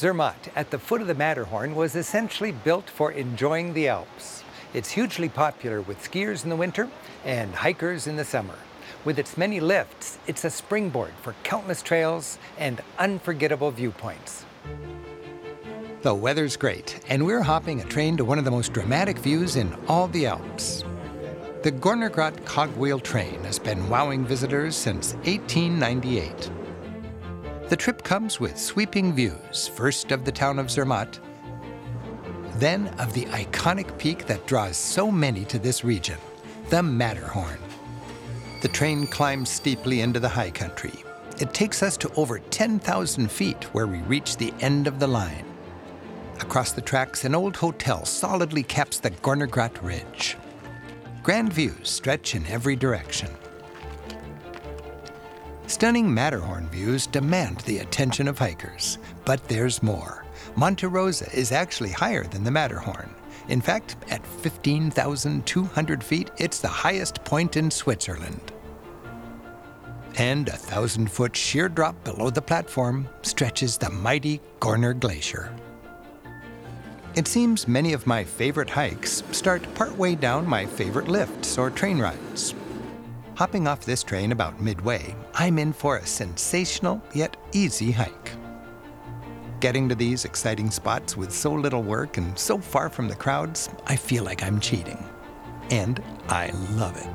Zermatt, at the foot of the Matterhorn, was essentially built for enjoying the Alps. It's hugely popular with skiers in the winter and hikers in the summer. With its many lifts, it's a springboard for countless trails and unforgettable viewpoints. The weather's great, and we're hopping a train to one of the most dramatic views in all the Alps. The Gornergrat cogwheel train has been wowing visitors since 1898. The trip comes with sweeping views, first of the town of Zermatt, then of the iconic peak that draws so many to this region, the Matterhorn. The train climbs steeply into the high country. It takes us to over 10,000 feet where we reach the end of the line. Across the tracks, an old hotel solidly caps the Gornergrat Ridge. Grand views stretch in every direction. Stunning Matterhorn views demand the attention of hikers, but there's more. Monte Rosa is actually higher than the Matterhorn. In fact, at 15,200 feet, it's the highest point in Switzerland. And a thousand foot sheer drop below the platform stretches the mighty Gorner Glacier. It seems many of my favorite hikes start partway down my favorite lifts or train rides. Hopping off this train about midway, I'm in for a sensational yet easy hike. Getting to these exciting spots with so little work and so far from the crowds, I feel like I'm cheating. And I love it.